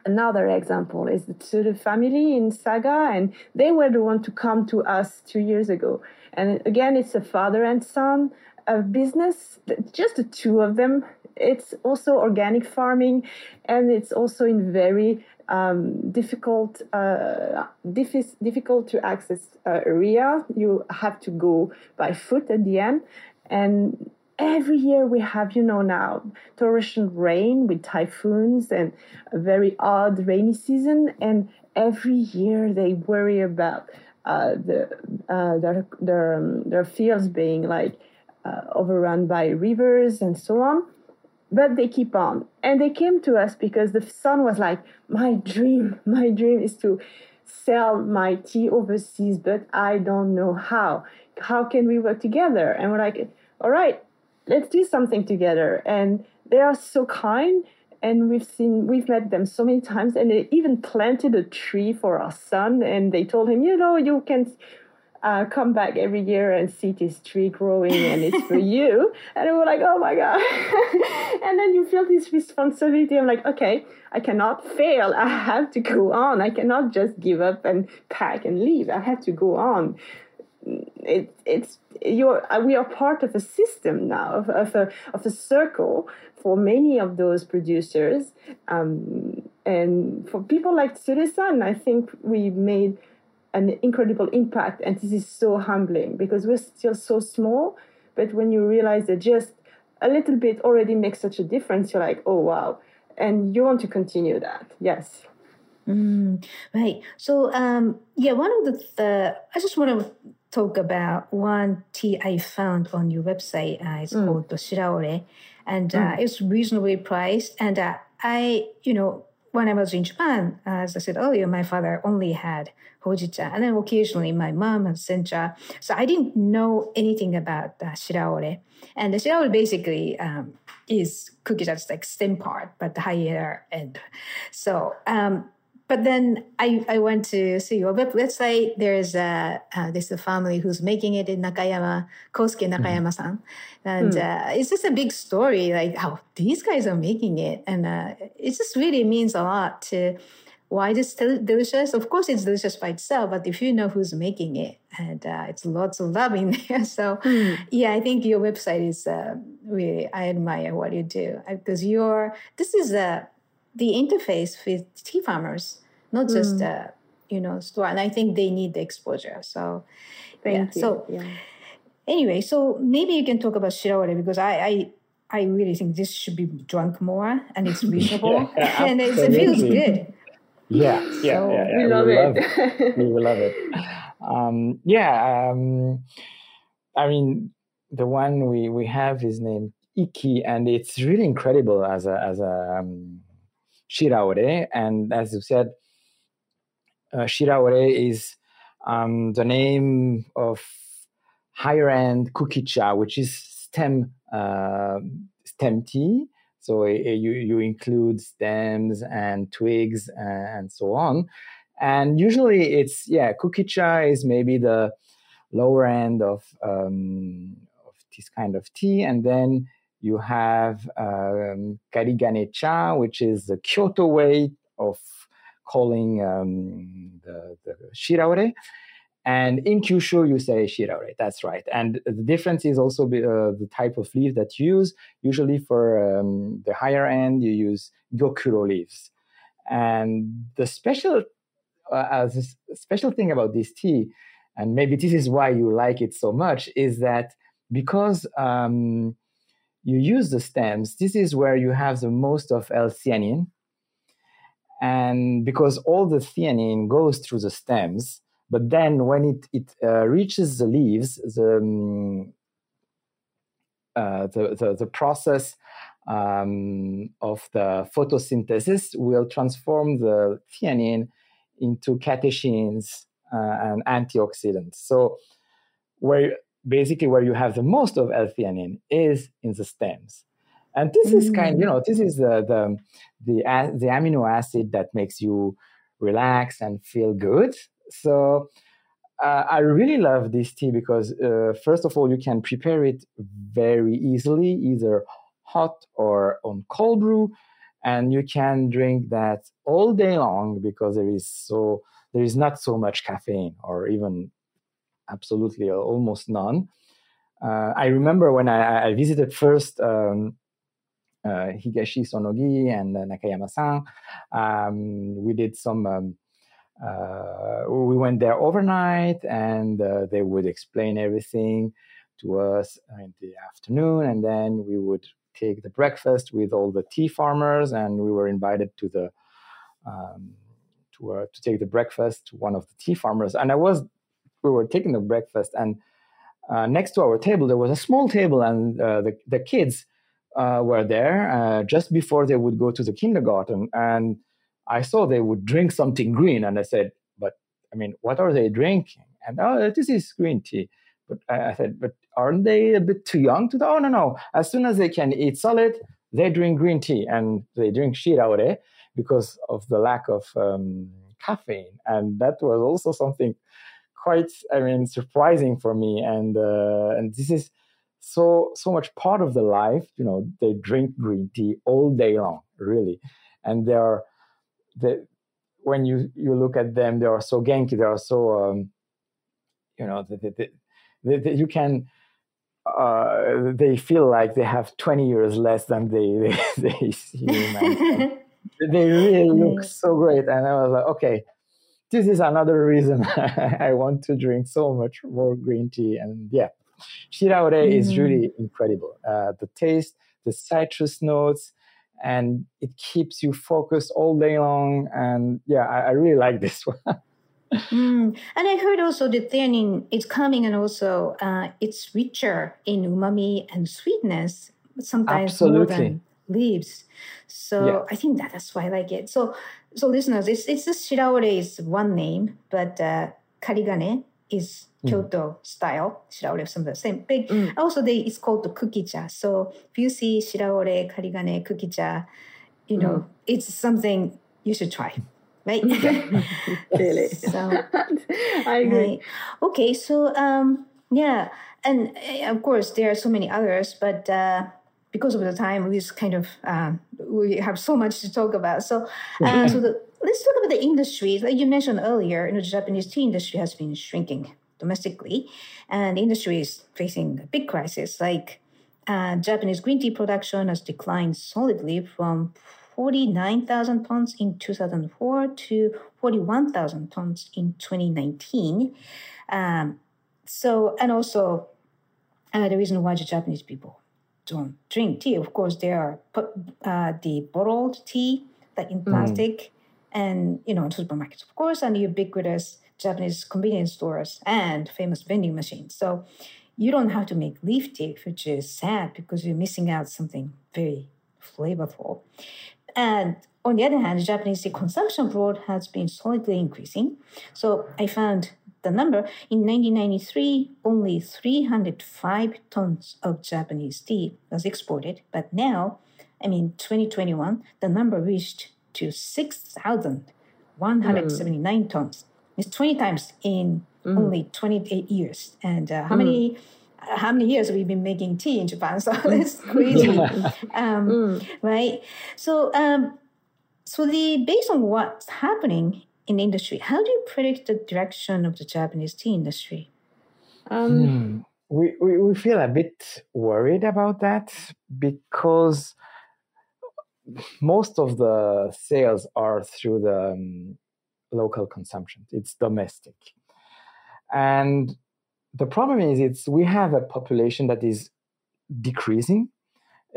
another example is the Tsuru family in Saga, and they were the one to come to us two years ago. And again, it's a father and son a business, just the two of them. It's also organic farming, and it's also in very um, difficult, uh, diffi- difficult to access uh, area. You have to go by foot at the end, and every year we have, you know, now torrential rain with typhoons and a very odd rainy season. And every year they worry about uh, the, uh, their, their, um, their fields being like uh, overrun by rivers and so on. But they keep on. And they came to us because the son was like, My dream, my dream is to sell my tea overseas, but I don't know how. How can we work together? And we're like, All right, let's do something together. And they are so kind. And we've seen, we've met them so many times, and they even planted a tree for our son. And they told him, you know, you can uh, come back every year and see this tree growing and it's for you. And we were like, oh my God. and then you feel this responsibility. I'm like, okay, I cannot fail. I have to go on. I cannot just give up and pack and leave. I have to go on it, it's you're uh, we are part of a system now of, of a of a circle for many of those producers um, and for people like Tsuru-san, I think we made an incredible impact and this is so humbling because we're still so small but when you realize that just a little bit already makes such a difference you're like oh wow and you want to continue that yes mm, right so um, yeah one of the, the i just want to talk about one tea I found on your website. Uh, it's mm. called the Shiraore, and uh, mm. it's reasonably priced. And uh, I, you know, when I was in Japan, as I said earlier, my father only had hojicha, and then occasionally my mom had sencha. So I didn't know anything about uh, shiraore. And the shiraore basically um, is cookie that's like stem part, but the higher end. So um, but then I, I went to see your web website. There's a uh, there's a family who's making it in Nakayama, Kosuke mm-hmm. Nakayama-san, and mm. uh, it's just a big story. Like, oh, these guys are making it, and uh, it just really means a lot to why it's delicious. Of course, it's delicious by itself, but if you know who's making it, and uh, it's lots of love in there. So, mm. yeah, I think your website is uh, really I admire what you do because you're this is a the interface with tea farmers, not just mm. uh, you know store. And I think they need the exposure. So thank yeah. you. So yeah. anyway, so maybe you can talk about shiraore because I, I I really think this should be drunk more and it's reasonable yeah, and it feels good. Yeah, yeah, so, yeah, yeah, We love we it. Love, we love it. Um, yeah, um, I mean, the one we, we have is named Iki, and it's really incredible as a as a um, Shiraore. And as you said, uh, Shiraore is um, the name of higher end kukicha, which is stem uh, stem tea. So uh, you you include stems and twigs and so on. And usually it's yeah, kukicha is maybe the lower end of um, of this kind of tea, and then you have um, Karigane cha, which is the Kyoto way of calling um, the, the shiraore. And in Kyushu, you say shiraore. That's right. And the difference is also uh, the type of leaf that you use. Usually for um, the higher end, you use gyokuro leaves. And the special, uh, special thing about this tea, and maybe this is why you like it so much, is that because um, you use the stems, this is where you have the most of L-theanine. And because all the theanine goes through the stems, but then when it, it uh, reaches the leaves, the, um, uh, the, the, the, process um, of the photosynthesis will transform the theanine into catechins uh, and antioxidants. So, where basically where you have the most of L-theanine is in the stems, and this mm. is kind, you mm. know, this is the the the, the amino acid that makes you relax and feel good. So uh, I really love this tea because, uh, first of all, you can prepare it very easily, either hot or on cold brew, and you can drink that all day long because there is so there is not so much caffeine, or even absolutely almost none. Uh, I remember when I, I visited first um, Higashi Sonogi and uh, Nakayama-san. Um, we did some um, uh, we went there overnight and uh, they would explain everything to us in the afternoon and then we would take the breakfast with all the tea farmers and we were invited to the um, to, uh, to take the breakfast to one of the tea farmers and i was we were taking the breakfast and uh, next to our table there was a small table and uh, the, the kids uh, were there just before they would go to the kindergarten and I saw they would drink something green, and I said, "But I mean, what are they drinking?" And oh, this is green tea. But I, I said, "But aren't they a bit too young to?" Oh no, no. As soon as they can eat solid, they drink green tea, and they drink shiraore because of the lack of um, caffeine, and that was also something quite, I mean, surprising for me. And uh, and this is so so much part of the life. You know, they drink green tea all day long, really, and they are the when you you look at them, they are so genki. They are so um, you know that you can. Uh, they feel like they have 20 years less than they they, they seem. they really look so great, and I was like, okay, this is another reason I want to drink so much more green tea. And yeah, shiraore mm-hmm. is really incredible. Uh, the taste, the citrus notes, and it keeps you focused all day long. And yeah, I, I really like this one. mm. And I heard also the theanine is coming and also uh, it's richer in umami and sweetness, sometimes Absolutely. more than leaves. So yeah. I think that that's why I like it. So so listeners, it's it's just shiraore is one name, but uh, karigane is Kyoto style shiraore, some of the same big. Mm. Also, they it's called the kukicha. So if you see shiraore, karigane, kukicha, you know mm. it's something you should try. Right? really. so I agree. Right. Okay, so um, yeah, and uh, of course there are so many others, but uh, because of the time, we just kind of um, we have so much to talk about. So, uh, so the, let's talk about the industry. Like you mentioned earlier, you know, the Japanese tea industry has been shrinking domestically, and the industry is facing a big crisis. Like uh, Japanese green tea production has declined solidly from 49,000 tons in 2004 to 41,000 tons in 2019. Um, so, and also uh, the reason why the Japanese people don't drink tea, of course, there are uh, the bottled tea, like in mm. plastic, mm. and you know, in supermarkets, of course, and the ubiquitous Japanese convenience stores and famous vending machines. So you don't have to make leaf tea, which is sad because you're missing out something very flavorful. And on the other hand, Japanese tea consumption abroad has been solidly increasing. So I found the number in 1993, only 305 tons of Japanese tea was exported, but now, I mean, 2021, the number reached to 6,179 mm. tons. It's 20 times in mm. only 28 years. And uh, how mm. many uh, how many years we've we been making tea in Japan? So that's crazy, um, mm. right? So, um, so the based on what's happening in the industry. How do you predict the direction of the Japanese tea industry? Um, hmm. we, we, we feel a bit worried about that because most of the sales are through the um, local consumption. It's domestic. And the problem is it's we have a population that is decreasing.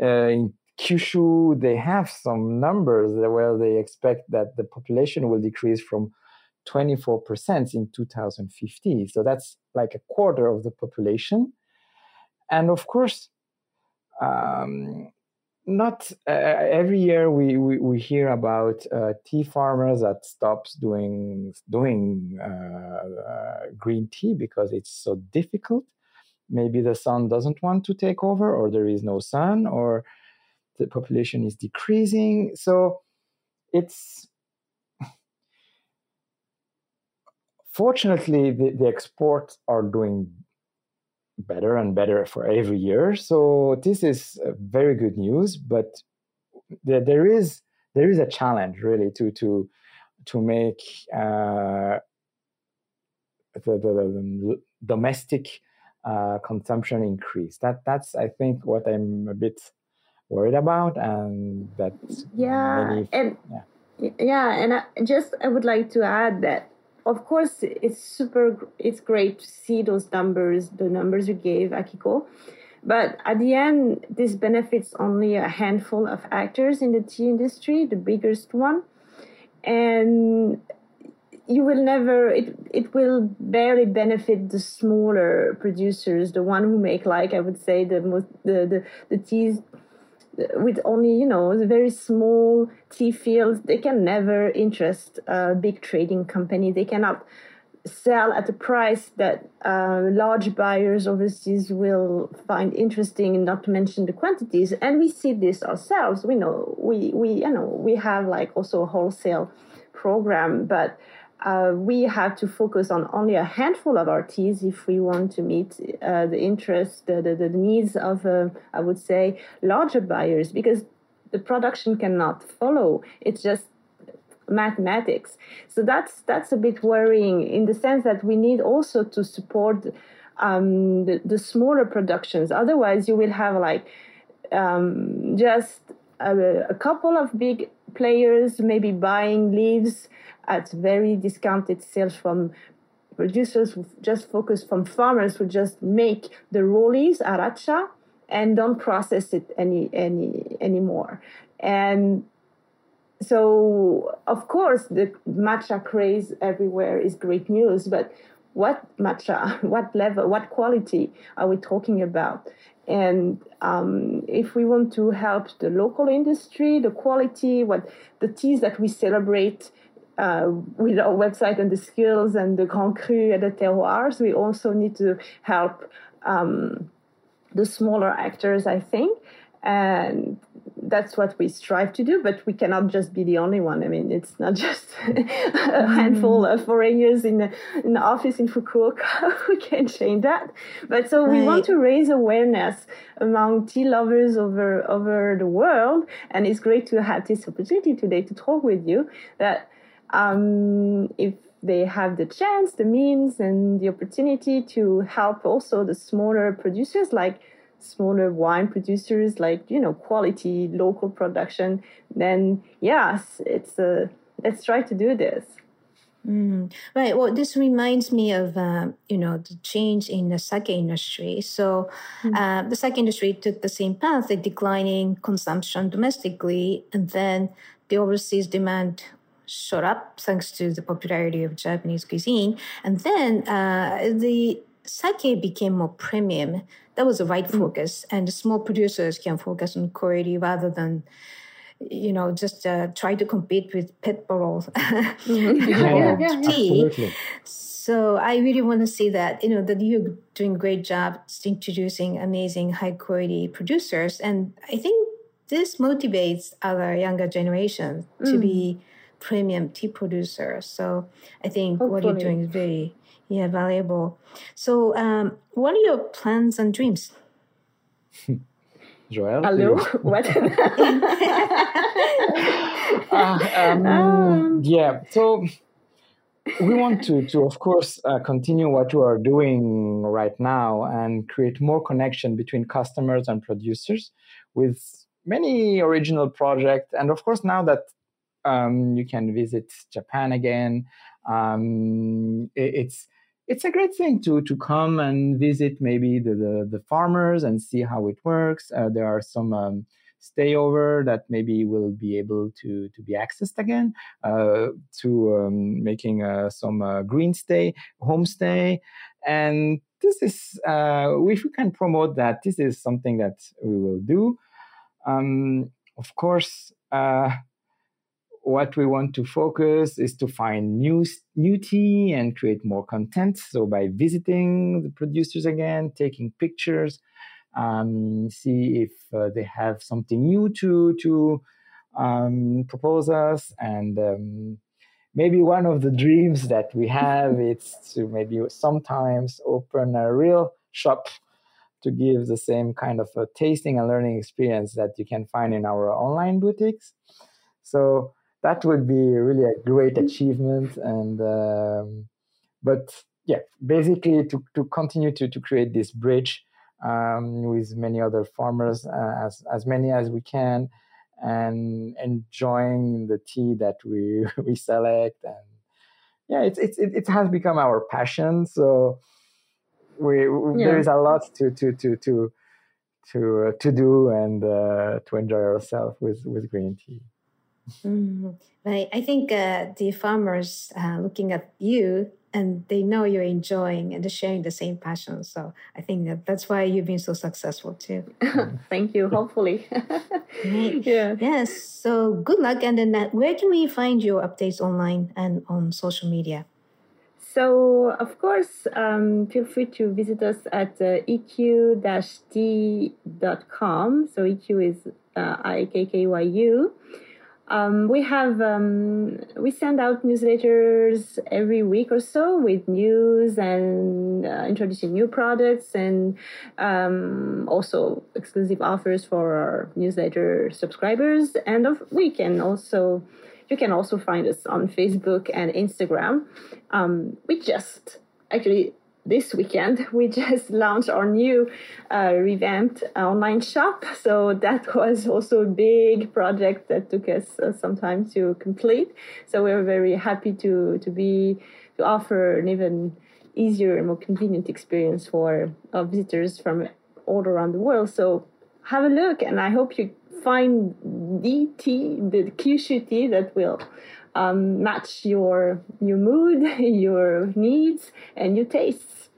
Uh, in Kyushu, they have some numbers where they expect that the population will decrease from 24% in 2050. So that's like a quarter of the population. And of course, um, not uh, every year we, we, we hear about uh, tea farmers that stops doing doing uh, uh, green tea because it's so difficult. Maybe the sun doesn't want to take over, or there is no sun, or the population is decreasing. So it's fortunately the, the exports are doing better and better for every year. So this is very good news, but there, there is there is a challenge really to to to make uh, the, the, the, domestic uh, consumption increase. That that's I think what I'm a bit worried about, and that uh, yeah, many, and yeah. yeah, and I just I would like to add that of course, it's super, it's great to see those numbers, the numbers you gave, Akiko. But at the end, this benefits only a handful of actors in the tea industry, the biggest one. And you will never, it, it will barely benefit the smaller producers, the one who make, like I would say, the most, the, the, the teas with only you know very small tea fields they can never interest a big trading company. They cannot sell at a price that uh, large buyers overseas will find interesting and not to mention the quantities. And we see this ourselves. We know we we you know we have like also a wholesale program but uh, we have to focus on only a handful of teas if we want to meet uh, the interest, the, the, the needs of, uh, I would say, larger buyers, because the production cannot follow. It's just mathematics. So that's that's a bit worrying in the sense that we need also to support um, the, the smaller productions. Otherwise, you will have like um, just a, a couple of big players maybe buying leaves at very discounted sales from producers just focus from farmers who just make the rollies aracha and don't process it any any anymore. And so of course the matcha craze everywhere is great news but what matcha what level what quality are we talking about and um, if we want to help the local industry the quality what the teas that we celebrate uh, with our website and the skills and the Grand Cru and the terroirs, we also need to help um, the smaller actors, I think. And that's what we strive to do, but we cannot just be the only one. I mean, it's not just a handful of foreigners in the, in the office in Fukuoka who can change that. But so we right. want to raise awareness among tea lovers over over the world, and it's great to have this opportunity today to talk with you. That um, if they have the chance, the means, and the opportunity to help also the smaller producers, like smaller wine producers, like you know, quality local production, then yes, it's a let's try to do this. Mm, right. Well, this reminds me of uh, you know the change in the sake industry. So, mm. uh, the sake industry took the same path, the declining consumption domestically, and then the overseas demand shot up thanks to the popularity of Japanese cuisine. And then uh, the sake became more premium. That was the right mm. focus. And the small producers can focus on quality rather than you know, just uh, try to compete with pet bottles. mm-hmm. yeah, yeah, tea. So I really want to see that, you know, that you're doing a great job introducing amazing high quality producers. And I think this motivates other younger generation mm. to be premium tea producers. So I think Hopefully. what you're doing is very yeah valuable. So um, what are your plans and dreams? Joelle, hello. what? uh, um, um, yeah. So we want to, to of course, uh, continue what we are doing right now and create more connection between customers and producers with many original projects. And of course, now that um, you can visit Japan again, um, it, it's it's a great thing to to come and visit maybe the the, the farmers and see how it works. Uh, there are some um, stayover that maybe will be able to to be accessed again uh, to um, making uh, some uh, green stay homestay and this is uh, if we can promote that this is something that we will do um, of course uh, what we want to focus is to find new new tea and create more content. So by visiting the producers again taking pictures um, see if uh, they have something new to to um, propose us. And um, maybe one of the dreams that we have is to maybe sometimes open a real shop to give the same kind of a tasting and learning experience that you can find in our online boutiques. So that would be really a great achievement and um, but yeah basically to, to continue to, to create this bridge um, with many other farmers, uh, as as many as we can, and enjoying the tea that we we select. And yeah, it's it's it, it has become our passion. So we yeah. there is a lot to to to to to uh, to do and uh, to enjoy ourselves with with green tea. Mm, right. I think uh, the farmers uh, looking at you and they know you're enjoying and sharing the same passion. So I think that that's why you've been so successful too. Thank you. Hopefully. Yeah. Yes. So good luck. And then that, where can we find your updates online and on social media? So, of course, um, feel free to visit us at uh, ikkyu-tea.com. So, Ikkyu is uh, I-K-K-Y-U. Um, we have um, we send out newsletters every week or so with news and uh, introducing new products and um, also exclusive offers for our newsletter subscribers. And of, we can also you can also find us on Facebook and Instagram. Um, we just actually this weekend we just launched our new uh, revamped online shop. So that was also a big project that took us uh, some time to complete. So we're very happy to to be to offer an even easier and more convenient experience for our visitors from all around the world. So have a look and i hope you find the tea the kyushu tea that will um, match your your mood, your needs, and your tastes.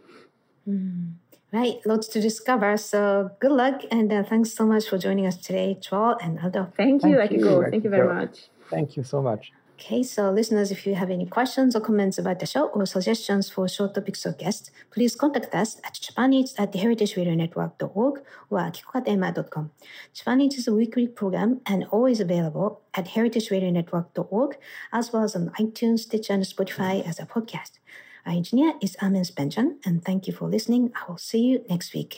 Mm. Right, lots to discover. So good luck, and uh, thanks so much for joining us today, Joelle and Aldo. Thank you, Thank Akiko. Thank you very much. Thank you so much. Okay, so listeners, if you have any questions or comments about the show or suggestions for short topics or guests, please contact us at japaneats at heritageradionetwork.org or akikokatayama.com. Japan Eats is a weekly program and always available at heritageradionetwork.org, as well as on iTunes, Stitcher, and Spotify as a podcast. Our engineer is Amen Spenjan, and thank you for listening. I will see you next week.